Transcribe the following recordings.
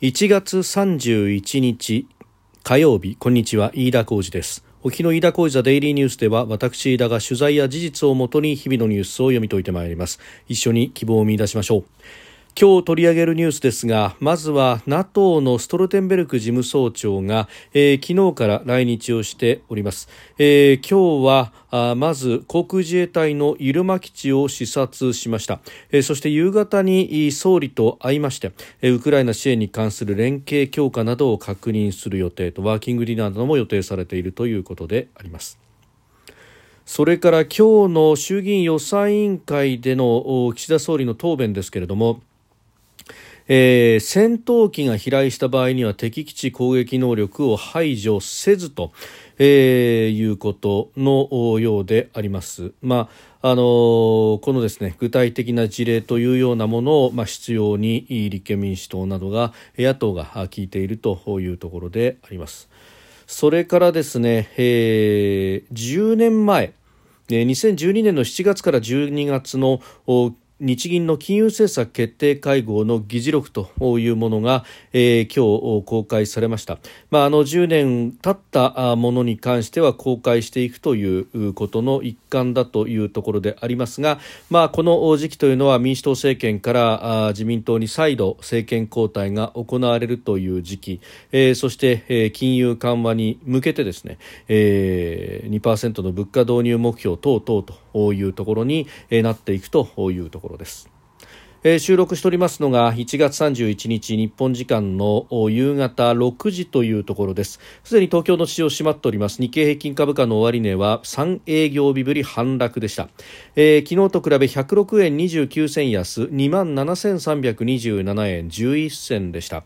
1月31日火曜日こんにちは飯田浩二です。沖の飯田浩二ザデイリーニュースでは私飯田が取材や事実をもとに日々のニュースを読み解いてまいります。一緒に希望を見出しましょう。今日取り上げるニュースですがまずは NATO のストルテンベルク事務総長が、えー、昨日から来日をしております、えー、今日はあまず航空自衛隊の入間基地を視察しました、えー、そして夕方に総理と会いまして、えー、ウクライナ支援に関する連携強化などを確認する予定とワーキングディナーなども予定されているということであります。それから今日の衆議院予算委員会での岸田総理の答弁ですけれどもえー、戦闘機が飛来した場合には敵基地攻撃能力を排除せずと、えー、いうことのようであります。まああのー、このですね具体的な事例というようなものを、まあ、必要に立憲民主党などが野党が聞いているというところであります。それからですね、えー、10年前2012年の7月から12月の日銀の金融政策決定会合の議事録というものが、えー、今日公開されました、まあ、あの10年経ったものに関しては公開していくということの一環だというところでありますが、まあ、この時期というのは民主党政権から自民党に再度政権交代が行われるという時期、えー、そして、えー、金融緩和に向けてですね、えー、2%の物価導入目標等々というところになっていくというところろです。えー、収録しておりますのが1月31日日本時間の夕方6時というところです。すでに東京の市場閉まっております。日経平均株価の終値は3営業日ぶり反落でした、えー、昨日と比べ106円29銭安2万7327円11銭でした。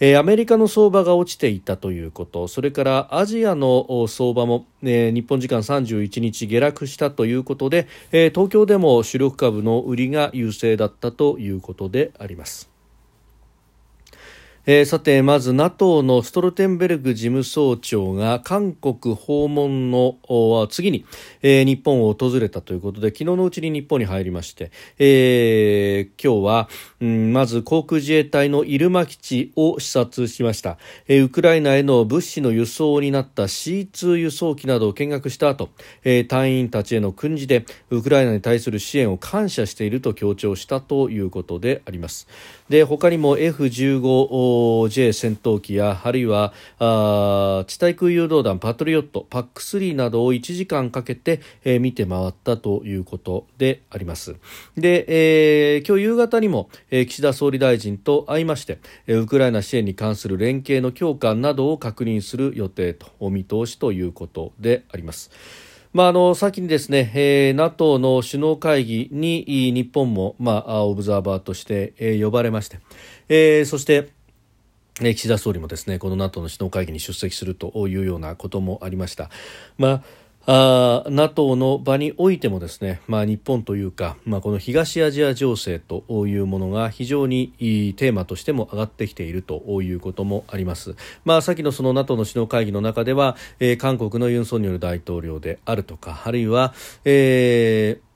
えー、アメリカの相場が落ちていたということそれからアジアの相場も、えー、日本時間31日下落したということで、えー、東京でも主力株の売りが優勢だったということであります。えー、さてまず NATO のストルテンベルグ事務総長が韓国訪問の次に、えー、日本を訪れたということで昨日のうちに日本に入りまして、えー、今日は、うん、まず航空自衛隊の入間基地を視察しました、えー、ウクライナへの物資の輸送になった C2 輸送機などを見学した後、えー、隊員たちへの訓示でウクライナに対する支援を感謝していると強調したということであります。で他にも F15 J 戦闘機やあるいはあ地対空誘導弾パトリオット PAC3 などを1時間かけて、えー、見て回ったということでありますで、えー、今日夕方にも、えー、岸田総理大臣と会いまして、えー、ウクライナ支援に関する連携の強化などを確認する予定とお見通しということであります。まあ、あの先にですね、えー、NATO の首脳会議に日本も、まあ、オブザーバーとして、えー、呼ばれまして、えー、そして岸田総理もですねこの NATO の首脳会議に出席するというようなこともありました。まああ NATO の場においてもですね、まあ、日本というか、まあ、この東アジア情勢というものが非常にテーマとしても上がってきているということもあります。まあ、先のその NATO の首脳会議の中では、えー、韓国のユン・ソンニョル大統領であるとかあるいは、えー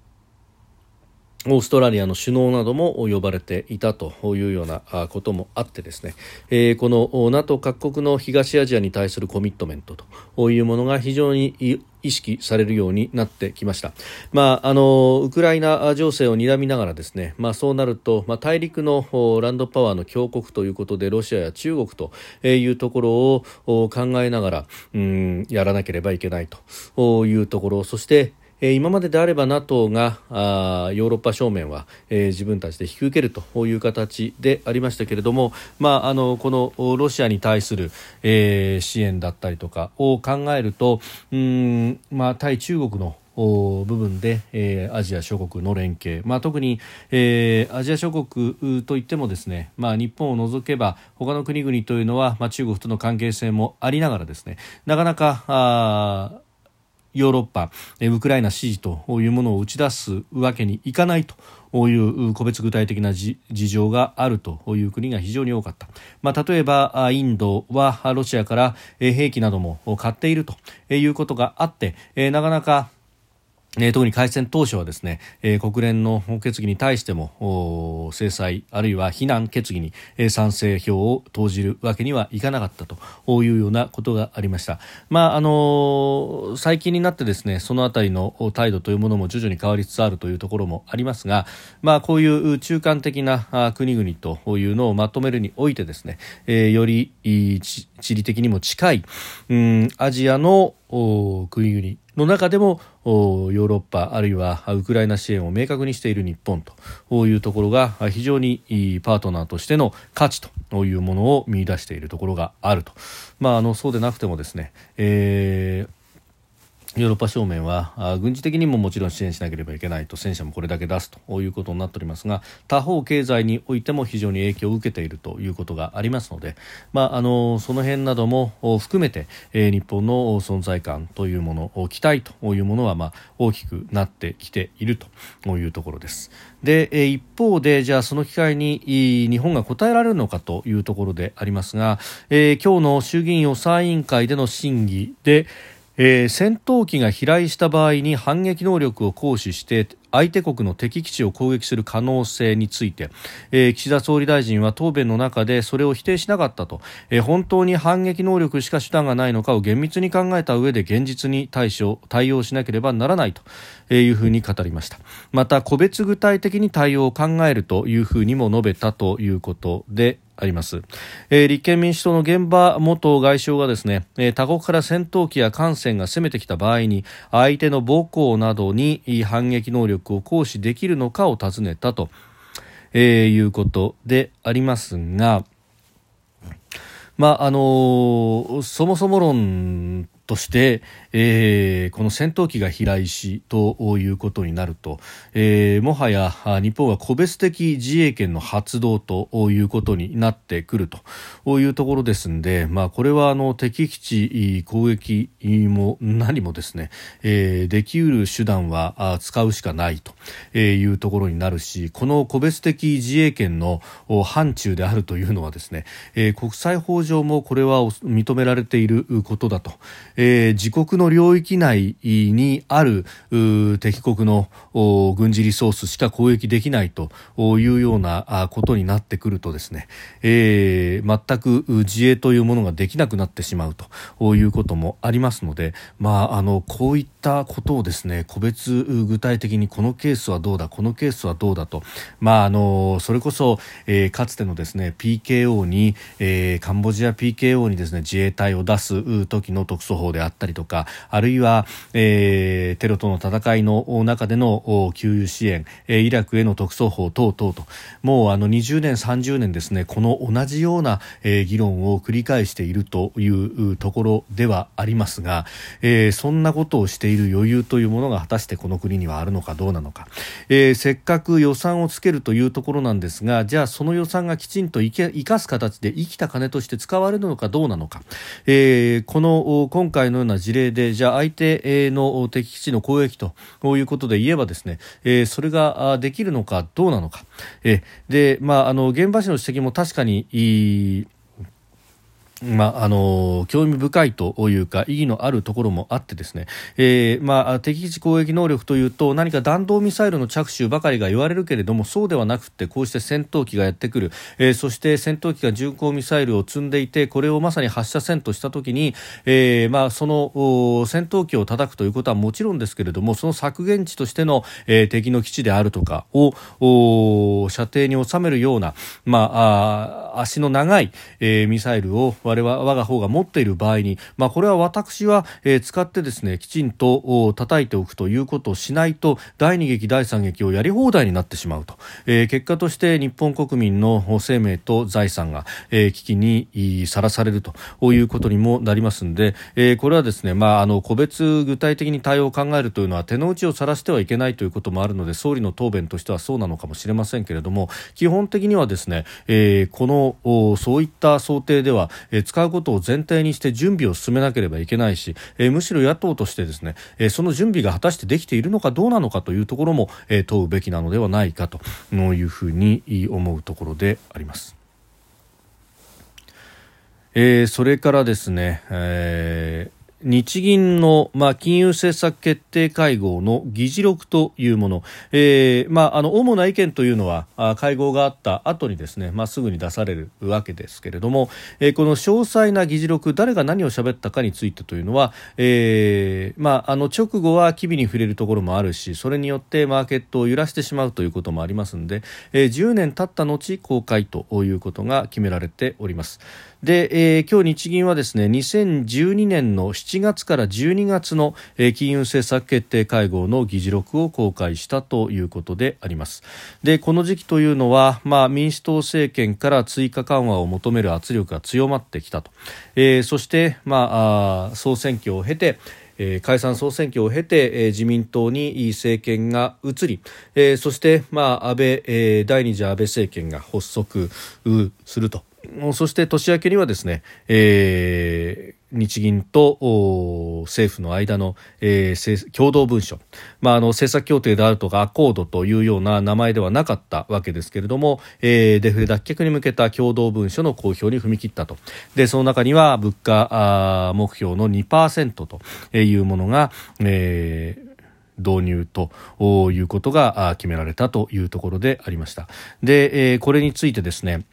オーストラリアの首脳なども呼ばれていたというようなこともあってですね、えー、この NATO 各国の東アジアに対するコミットメントというものが非常に意識されるようになってきました。まあ、あの、ウクライナ情勢を睨みながらですね、まあそうなると、まあ大陸のランドパワーの強国ということで、ロシアや中国というところを考えながら、うん、やらなければいけないというところ、そして、え今までであれば NATO があヨーロッパ正面は、えー、自分たちで引き受けるという形でありましたけれども、まあ、あのこのロシアに対する、えー、支援だったりとかを考えるとうん、まあ、対中国の部分で、えー、アジア諸国の連携、まあ、特に、えー、アジア諸国といってもですね、まあ、日本を除けば他の国々というのは、まあ、中国との関係性もありながらですねなかなかあヨーロッパ、ウクライナ支持というものを打ち出すわけにいかないという個別具体的な事情があるという国が非常に多かった、まあ、例えばインドはロシアから兵器なども買っているということがあってなかなかえー、特に開戦当初はですね、えー、国連の決議に対しても制裁あるいは非難決議に、えー、賛成票を投じるわけにはいかなかったというようなことがありました。まああの最近になってですねそのあたりの態度というものも徐々に変わりつつあるというところもありますが、まあこういう中間的な国々というのをまとめるにおいてですね、えー、より地理的にも近い、うん、アジアの国々の中でもヨーロッパあるいはウクライナ支援を明確にしている日本というところが非常にパートナーとしての価値というものを見出しているところがあると、まあ、あのそうでなくてもですね、えーヨーロッパ正面は軍事的にももちろん支援しなければいけないと戦車もこれだけ出すということになっておりますが他方経済においても非常に影響を受けているということがありますので、まあ、あのその辺なども含めて、日本の存在感というもの期待というものは、まあ、大きくなってきているというところです。で、一方でじゃあその機会に日本が応えられるのかというところでありますが、えー、今日の衆議院予算委員会での審議でえー、戦闘機が飛来した場合に反撃能力を行使して相手国の敵基地を攻撃する可能性について、えー、岸田総理大臣は答弁の中でそれを否定しなかったと、えー、本当に反撃能力しか手段がないのかを厳密に考えた上で現実に対処対応しなければならないというふうに語りました。また個別具体的に対応を考えるというふうにも述べたということであります、えー、立憲民主党の現場元外相がですね、えー、他国から戦闘機や艦船が攻めてきた場合に相手の母港などに反撃能力を行使できるのかを尋ねたと、えー、いうことでありますが、まああのー、そもそも論として、えー、この戦闘機が飛来しということになると、えー、もはや日本は個別的自衛権の発動ということになってくるというところですので、まあ、これはあの敵基地攻撃も何もですね、えー、できうる手段は使うしかないというところになるしこの個別的自衛権の範疇であるというのはですね、えー、国際法上もこれは認められていることだと、ー、自国の領域内にある敵国の軍事リソースしか攻撃できないというようなことになってくるとですね、えー、全く自衛というものができなくなってしまうということもありますので、まあ、あのこういったことをですね個別具体的にこのケースはどうだこのケースはどうだと、まあ、あのそれこそ、えー、かつてのですね PKO に、えー、カンボジア PKO にですね自衛隊を出す時の特措法であったりとかあるいは、えー、テロとの戦いの中での給油支援、えー、イラクへの特措法等々ともうあの20年、30年ですねこの同じような、えー、議論を繰り返しているというところではありますが、えー、そんなことをしている余裕というものが果たしてこの国にはあるのかどうなのか、えー、せっかく予算をつけるというところなんですがじゃあその予算がきちんと生かす形で生きた金として使われるのかどうなのか、えー、この今回のような事例でじゃあ相手の敵基地の攻撃ということで言えばですね、えー、それができるのかどうなのか、えー、でまああの現場市の指摘も確かにいいまあ、あの興味深いというか意義のあるところもあってですね、えーまあ、敵基地攻撃能力というと何か弾道ミサイルの着手ばかりが言われるけれどもそうではなくてこうして戦闘機がやってくる、えー、そして戦闘機が巡航ミサイルを積んでいてこれをまさに発射せんとしたときに、えーまあ、その戦闘機を叩くということはもちろんですけれどもその削減地としての、えー、敵の基地であるとかを射程に収めるような、まあ、あ足の長い、えー、ミサイルを我々我が方が持っている場合に、まあ、これは私は、えー、使ってですねきちんと叩いておくということをしないと第二撃第三撃をやり放題になってしまうと、えー、結果として日本国民の生命と財産が、えー、危機にさらされるということにもなりますので、えー、これはですね、まあ、あの個別具体的に対応を考えるというのは手の内をさらしてはいけないということもあるので総理の答弁としてはそうなのかもしれませんけれども基本的にはですね、えー、このそういった想定では、えー、使うことを前提にして準備を進めなければいけないし、え、むしろ野党としてですね、え、その準備が果たしてできているのかどうなのかというところも、え、問うべきなのではないかというふうに思うところであります。えー、それからですね、えー日銀の、まあ、金融政策決定会合の議事録というもの、えーまあ、あの主な意見というのは会合があった後にですね、まあ、すぐに出されるわけですけれども、えー、この詳細な議事録誰が何を喋ったかについてというのは、えーまあ、あの直後は機微に触れるところもあるしそれによってマーケットを揺らしてしまうということもありますので、えー、10年経った後公開ということが決められております。で、えー、今日日銀はですね2012年の7月から12月の、えー、金融政策決定会合の議事録を公開したということであります。でこの時期というのは、まあ、民主党政権から追加緩和を求める圧力が強まってきたと、えー、そして、まあ、総選挙を経てえ、解散総選挙を経て、え、自民党に政権が移り、え、そして、まあ、安倍、え、第二次安倍政権が発足すると。そして年明けにはですね、えー、日銀と政府の間の、えー、共同文書、まあ、あの政策協定であるとかアコードというような名前ではなかったわけですけれども、えー、デフレ脱却に向けた共同文書の公表に踏み切ったとでその中には物価目標の2%というものが、えー導入ということが決められたというところでありました。で、これについてですね、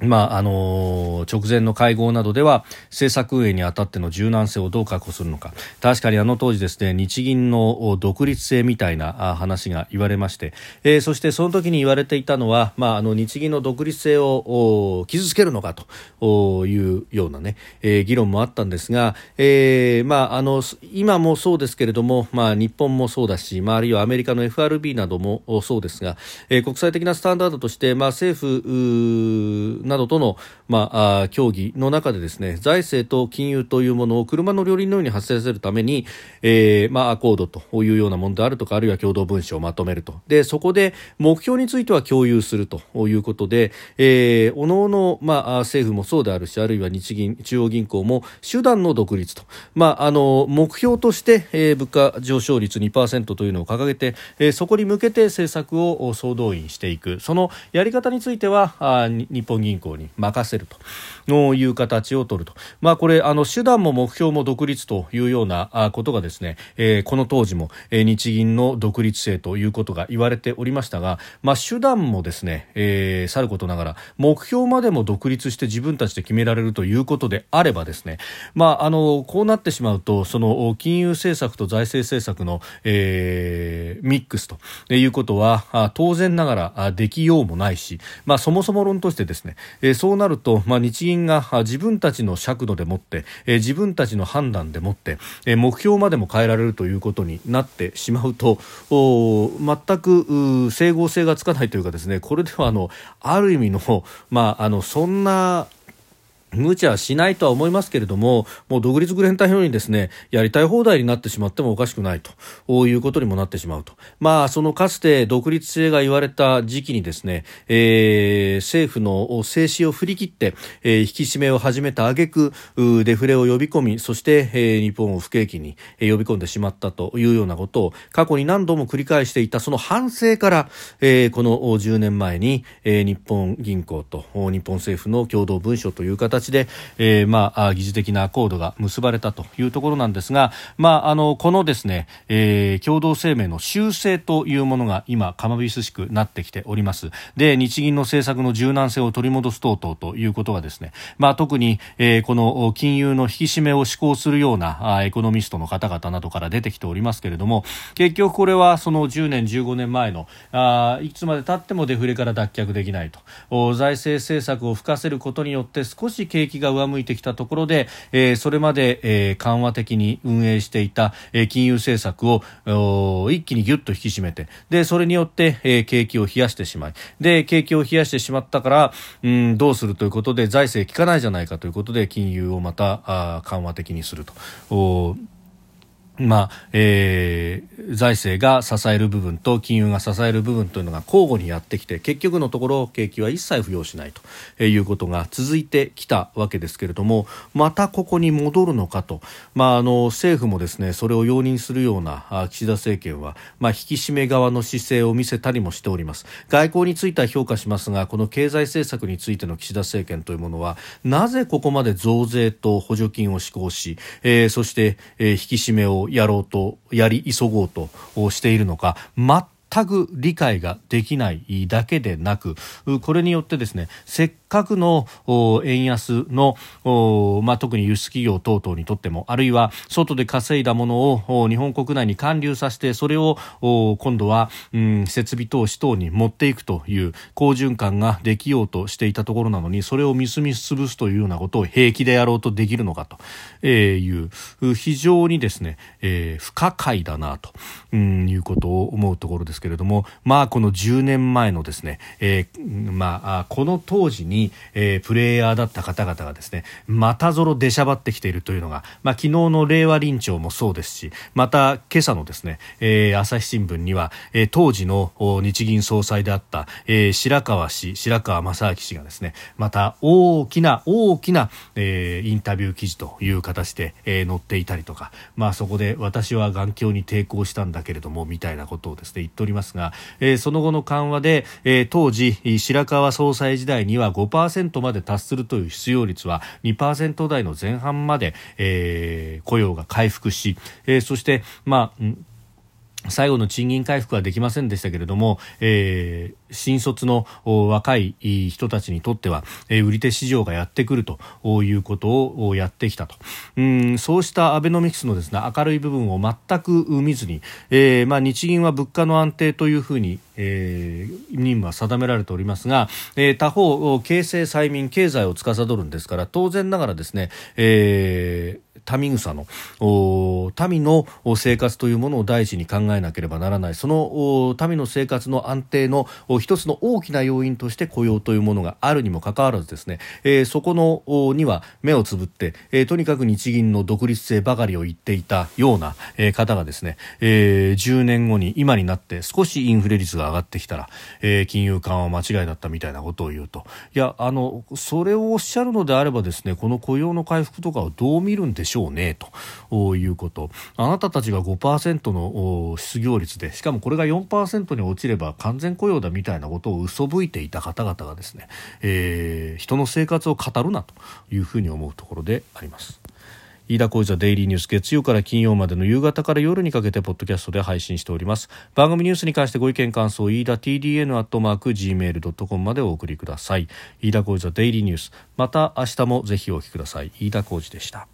まああの直前の会合などでは政策運営にあたっての柔軟性をどう確保するのか。確かにあの当時ですね日銀の独立性みたいな話が言われまして、えー、そしてその時に言われていたのは、まあ、あの日銀の独立性を傷つけるのかというようなね、えー、議論もあったんですが、えーまあ、あの今もそうですけれども、まあ、日本もそうだし、まあ、あるいはアメリカの FRB などもそうですが、えー、国際的なスタンダードとして、まあ、政府などとの、まあ、あ協議の中でですね財政と金融というものを車の両輪のように発生させるために、えーまあ、アコードというようなものであるとかあるいは共同文書をまとめると。でそこで目標については共有するということで、えー、おのおの、まあ、政府もそうであるしあるいは日銀中央銀行も手段の独立と、まあ、あの目標として、えー、物価上昇率2%というのを掲げて、えー、そこに向けて政策を総動員していく。そのやり方についてはあ日本銀行に任せると。いう形を取ると、まあ、これあの手段も目標も独立というようなことがですね、えー、この当時も、日銀の独立性ということが言われておりましたが、まあ、手段もですね、えー、さることながら目標までも独立して自分たちで決められるということであればですね、まあ、あのこうなってしまうとその金融政策と財政政策の、えー、ミックスということは当然ながらできようもないし、まあ、そもそも論としてですね、え、そうなると、まあ、日銀が自分たちの尺度でもって、え、自分たちの判断でもって、え、目標までも変えられるということになってしまうとお全く整合性がつかないというかですねこれではあのある意味の,、まあ、あのそんな無茶しないとは思いますけれども、もう独立グレンタイのようにですね、やりたい放題になってしまってもおかしくないということにもなってしまうと。まあ、そのかつて独立性が言われた時期にですね、えー、政府の静止を振り切って、えー、引き締めを始めた挙句、デフレを呼び込み、そして、えー、日本を不景気に呼び込んでしまったというようなことを過去に何度も繰り返していたその反省から、えー、この10年前に、えー、日本銀行と日本政府の共同文書という形形で、えー、まあ、疑似的なアコードが結ばれたというところなんですが、まあ、あの、このですね、えー、共同声明の修正というものが今、かまびすしくなってきております。で、日銀の政策の柔軟性を取り戻す等々ということがですね、まあ、特に、えー、この金融の引き締めを施行するようなあエコノミストの方々などから出てきておりますけれども、結局これはその10年、15年前の、あいつまで経ってもデフレから脱却できないと。財政政策を吹かせることによって少し景気が上向いてきたところで、えー、それまで、えー、緩和的に運営していた、えー、金融政策を一気にぎゅっと引き締めてでそれによって、えー、景気を冷やしてしまいで景気を冷やしてしまったから、うん、どうするということで財政効かないじゃないかということで金融をまたあ緩和的にすると。まあえー、財政が支える部分と金融が支える部分というのが交互にやってきて結局のところ景気は一切浮揚しないということが続いてきたわけですけれどもまたここに戻るのかと、まあ、あの政府もですねそれを容認するような岸田政権は、まあ、引き締め側の姿勢を見せたりもしております。外交については評価しますがこの経済政策についての岸田政権というものはなぜここまで増税と補助金を施行し、えー、そして、えー、引き締めをやろうとやり急ごうとしているのか全く理解ができないだけでなくこれによってですねせっかくの円安の、まあ、特に輸出企業等々にとってもあるいは外で稼いだものを日本国内に還流させてそれを今度は、うん、設備投資等に持っていくという好循環ができようとしていたところなのにそれをみすみす潰すというようなことを平気でやろうとできるのかという非常にですね、えー、不可解だなと、うん、いうことを思うところですけれどもまあこの10年前のですね、えー、まあこの当時にに、えー、プレイヤーだった方々がですねまたぞろ出しゃばってきているというのが、まあ、昨日の令和臨調もそうですしまた今朝のですね、えー、朝日新聞には、えー、当時の日銀総裁であった、えー、白川氏白川正明氏がですねまた大きな大きな、えー、インタビュー記事という形で、えー、載っていたりとか、まあ、そこで私は眼鏡に抵抗したんだけれどもみたいなことをですね言っておりますが、えー、その後の緩和で、えー、当時白川総裁時代には5 5%まで達するという失業率は2%台の前半まで、えー、雇用が回復し、えー、そして、まあ、最後の賃金回復はできませんでしたけれども、えー、新卒の若い人たちにとっては、え、売り手市場がやってくるということをやってきたと。うんそうしたアベノミクスのです、ね、明るい部分を全く見ずに、えーまあ、日銀は物価の安定というふうに、えー、任務は定められておりますが、えー、他方、経済催眠経済を司るんですから当然ながらですね、えー民草の民の生活というものを第一に考えなければならない。その民の生活の安定の一つの大きな要因として雇用というものがあるにもかかわらずですね、えー、そこのには目をつぶって、えー、とにかく日銀の独立性ばかりを言っていたような、えー、方がですね、えー、10年後に今になって少しインフレ率が上がってきたら、えー、金融緩和間違いだったみたいなことを言うと。いやあのそれをおっしゃるのであればですねこの雇用の回復とかをどう見るんでしょうねということ。あなたたちが5%の失業率でしかもこれが4%に落ちれば完全雇用だみたいなことを嘘吹いていた方々がですね、えー、人の生活を語るなというふうに思うところであります。飯田浩司ザデイリーニュース月曜から金曜までの夕方から夜にかけてポッドキャストで配信しております。番組ニュースに関してご意見感想飯田 TDN アットマーク Gmail.com までお送りください。飯田浩司ザデイリーニュース。また明日もぜひお聞きください。飯田浩司でした。